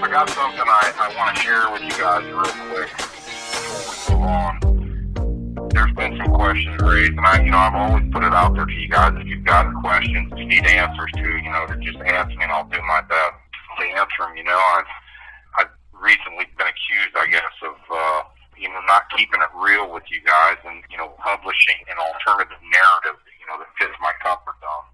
I got something I, I want to share with you guys real quick before we move on. There's been some questions raised, and I, you know, I've always put it out there to you guys. If you've got questions, you need answers to, you know, to just ask me, and I'll do my best to answer them. You know, I've I've recently been accused, I guess, of uh, you know not keeping it real with you guys, and you know, publishing an alternative narrative, you know, that fits my comfort zone.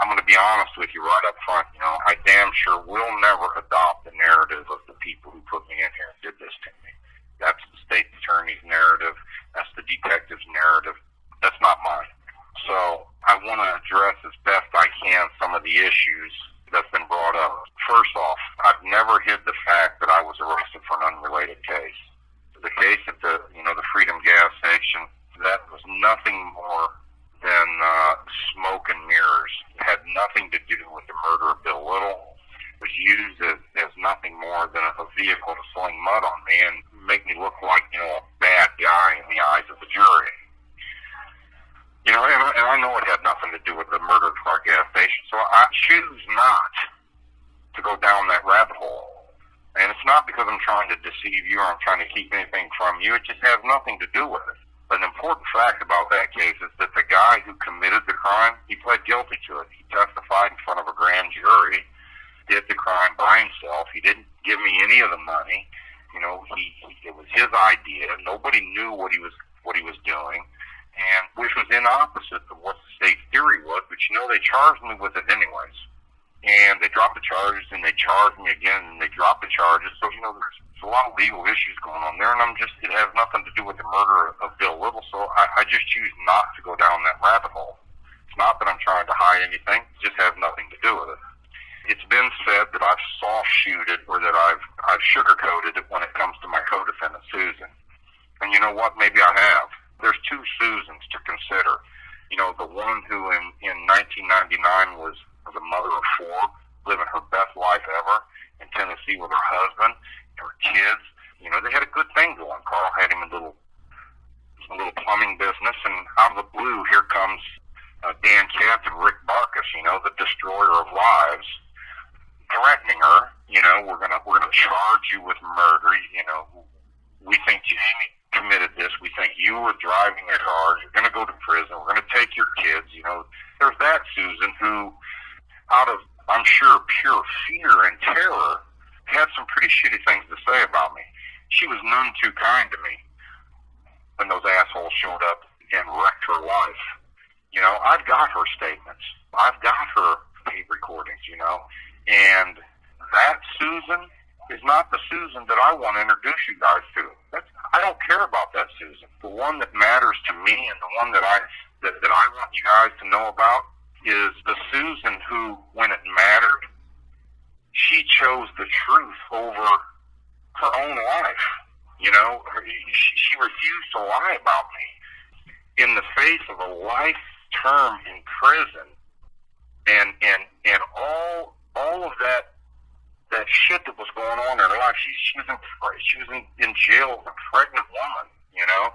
I'm going to be honest with you right up front. You know, I damn sure will never adopt the narrative of the people who put me in here and did this to me. That's the state attorney's narrative. That's the detective's narrative. That's not mine. So I want to address as best I can some of the issues that's been brought up. First off, I've never hid the fact that I was arrested for an unrelated case. The case at the, you know, the Freedom gas station, that was nothing more than uh, smoke and mirrors. Nothing to do with the murder of Bill Little. It was used as, as nothing more than a vehicle to sling mud on me and make me look like, you know, a bad guy in the eyes of the jury. You know, and, and I know it had nothing to do with the murder of our gas station, so I choose not to go down that rabbit hole. And it's not because I'm trying to deceive you or I'm trying to keep anything from you. It just has nothing to do with it important fact about that case is that the guy who committed the crime, he pled guilty to it. He testified in front of a grand jury, did the crime by himself. He didn't give me any of the money. You know, he, he it was his idea. Nobody knew what he was what he was doing, and which was in opposite of what the state theory was. But you know, they charged me with it anyways, and they dropped the charges, and they charged me again, and they dropped the charges. So you know, there's a lot of legal issues going on there, and I'm just it has nothing to do with the murder of Bill Little. So I, I just choose not to go down that rabbit hole. It's not that I'm trying to hide anything; it just has nothing to do with it. It's been said that I've soft shooted or that I've I've sugarcoated it when it comes to my co-defendant Susan. And you know what? Maybe I have. There's two Susans to consider. You know, the one who in in 1999 was was a mother of four, living her best life ever in Tennessee with her husband and her kids. You know, they had a good thing going. Carl had him a little a little plumbing business, and out of the blue, here comes uh, Dan Katz and Rick Barkus. You know, the destroyer of lives, threatening her. You know, we're gonna we're gonna charge you with murder. You know, we think Jamie committed this. We think you were driving a car. You're gonna go to prison. We're gonna take your kids. You know, there's that Susan who, out of I'm sure pure fear and terror, had some pretty shitty things to say about me. She was none too kind to me when those assholes showed up and wrecked her life. You know, I've got her statements. I've got her tape recordings, you know. And that Susan is not the Susan that I want to introduce you guys to. That's, I don't care about that Susan. The one that matters to me and the one that I that, that I want you guys to know about is the Susan who, when it mattered, she chose the truth over her own life. You know, she, she refused to lie about me in the face of a life term in prison, and and and all all of that that shit that was going on in her life. She she was in she was in, in jail as a pregnant woman. You know,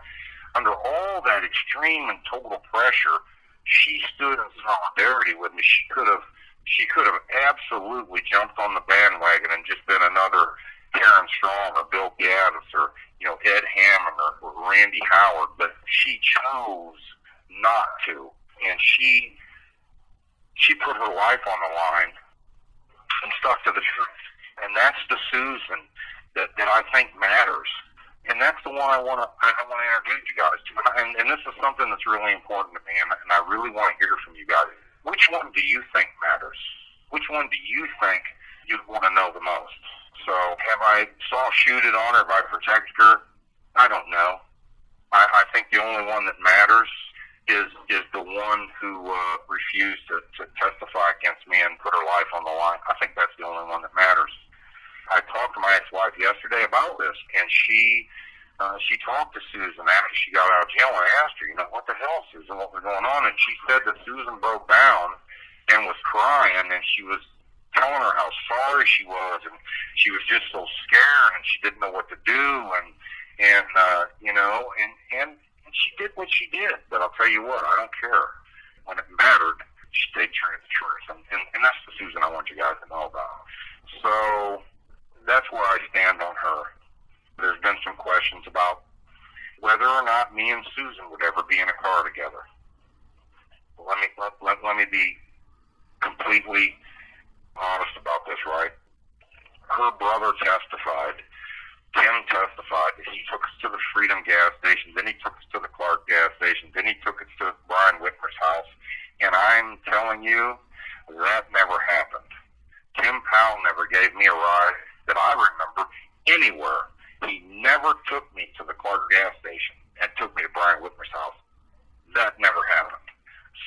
under all that extreme and total pressure, she stood in solidarity with me. She could have she could have absolutely jumped on the bandwagon and just been another Karen Strong or Bill Gaddis or you know Ed Hammond or, or Randy Howard, but she chose not to, and she she put her life on the line and stuck to the truth, and that's the Susan that that I think matters, and that's the one I want to I want to introduce you guys to, and, and this is something that's really important to me, and, and I really want to hear from you guys. Which one do you think matters? Which one do you think you'd want to know the most? So have I soft shooted on her? Have I protected her? I don't know. I, I think the only one that matters is is the one who uh, refused to, to testify against me and put her life on the line. I think that's the only one that matters. I talked to my ex-wife yesterday about this, and she uh, she talked to Susan after she got out of jail and asked her, you know, what the hell, Susan, what was going on? And she said that Susan broke down and was crying and she was telling her how sorry she was and she was just so scared and she didn't know what to do and and uh, you know and and and she did what she did. But I'll tell you what, I don't care. When it mattered, she stayed true to the truth, and, and and that's the Susan I want you guys to know about. So that's where I stand on her. There's been some questions about whether or not me and Susan would ever be in a car together. Let me let, let, let me be completely honest about this, right? Her brother testified. Tim testified that he took us to the Freedom gas station, then he took us to the Clark gas station, then he took us to Brian Whitmer's house. And I'm telling you, that never happened. Tim Powell never gave me a ride that I remember anywhere. He never took me to the Clark gas station and took me to Brian Whitmer's house. That never happened.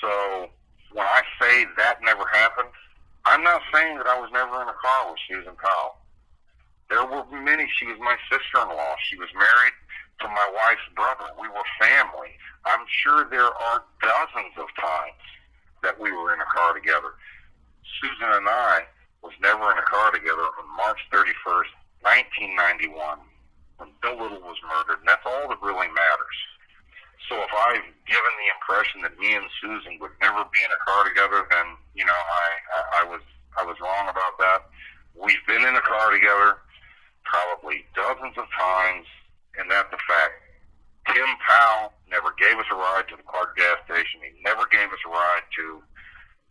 So when I say that never happened, I'm not saying that I was never in a car with Susan Powell. There were many. She was my sister-in-law. She was married to my wife's brother. We were family. I'm sure there are dozens of times that we were in a car together. Susan and I was never in a car together on March 31st, 1991, Bill Little was murdered, and that's all that really matters. So if I've given the impression that me and Susan would never be in a car together, then you know I, I, I was I was wrong about that. We've been in a car together probably dozens of times, and that's a fact. Tim Powell never gave us a ride to the Clark gas station. He never gave us a ride to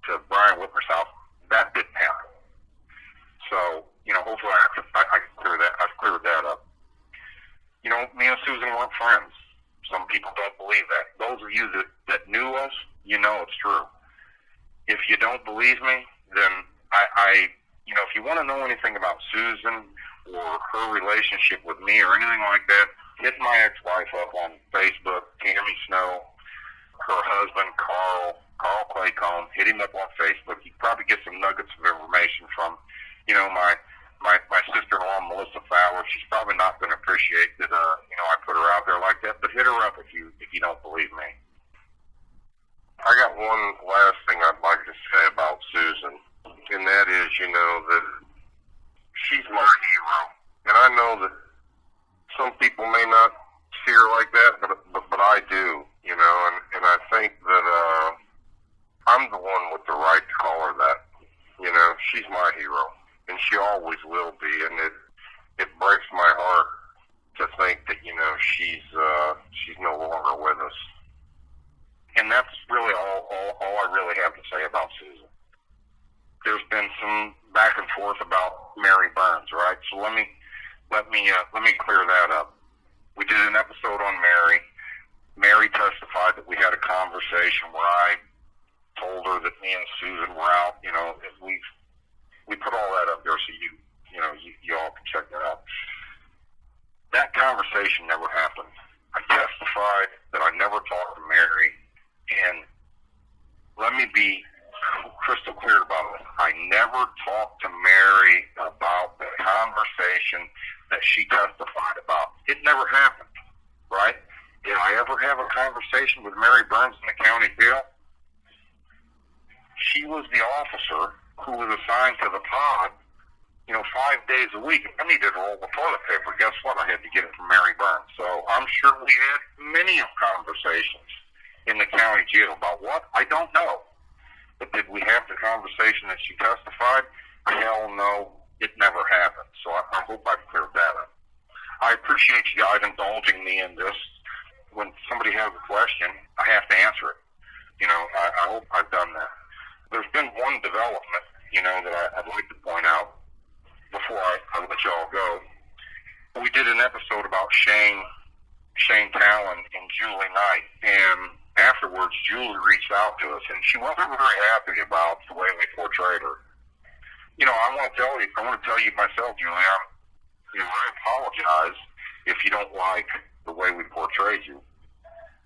to Brian Whitmer's house. That didn't happen. So you know, hopefully I, I, I clear that I've cleared that up. You know, me and Susan weren't friends. Some people don't believe that. Those of you that, that knew us, you know it's true. If you don't believe me, then I, I you know, if you want to know anything about Susan or her relationship with me or anything like that, hit my ex-wife up on Facebook, Tammy Snow, her husband, Carl, Carl Claycomb. Hit him up on Facebook. You probably get some nuggets of information from, you know, my sister-in-law Melissa Fowler. She's probably not going to appreciate that. Uh, you know, I put her out there like that. But hit her up if you if you don't believe me. I got one last thing I'd like to say about Susan, and that is, you know, that she's my hero, and I know that some people may not see her like that, but but, but I do, you know, and and I think that uh, I'm the one with the right to call her that. You know, she's my hero and she always will be. And it it breaks my heart to think that you know she's uh, she's no longer with us. And that's really all, all all I really have to say about Susan. There's been some back and forth about Mary Burns, right? So let me let me uh, let me clear that up. We did an episode on Mary. Mary testified that we had a conversation where I told her that me and Susan were out. You know, we we put all that up there so you you know you, you all can check that out. That conversation never happened. I testified that I never talked to Mary, and let me be crystal clear about it. I never talked to Mary about the conversation that she testified about. It never happened, right? Did I ever have a conversation with Mary Burns in the county jail? She was the officer who was assigned to the pod, you know, five days a week. I needed a roll of toilet paper. Guess what? I had to get it from Mary Burns. So I'm sure we had many conversations in the county jail about what? I don't know. But did we have the conversation that she testified? Hell no, it never happened. So I, I hope I've cleared that up. I appreciate you guys indulging me in this. When somebody has a question, I have to answer it. You know, I, I hope I've done that. There's been one development you know, that I, I'd like to point out before I, I let y'all go. We did an episode about Shane, Shane Talon and Julie Knight, and afterwards Julie reached out to us, and she wasn't very happy about the way we portrayed her. You know, I want to tell you, I want to tell you myself, Julie, I'm, you know, I apologize if you don't like the way we portrayed you.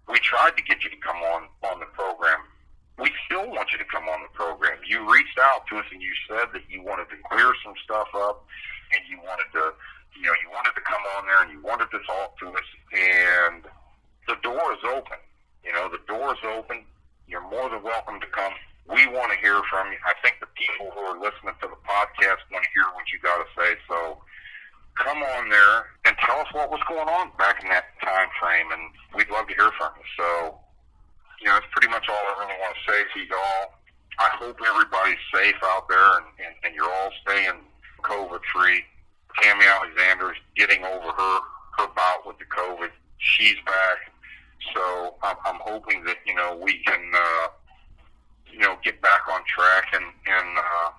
We tried to get you to come on on the program we still want you to come on the program. You reached out to us and you said that you wanted to clear some stuff up and you wanted to, you know, you wanted to come on there and you wanted to talk to us. And the door is open. You know, the door is open more than welcome to come. We want to hear from you. I think the people who are listening to the podcast want to hear what you got to say. So come on there and tell us what was going on back in that time frame, and we'd love to hear from you. So, you know, that's pretty much all I really want to say to you all. I hope everybody's safe out there and, and, and you're all staying COVID free. Tammy Alexander is getting over her, her bout with the COVID. She's back. So I'm, I'm hoping that you know we can uh, you know get back on track and and uh,